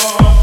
Oh.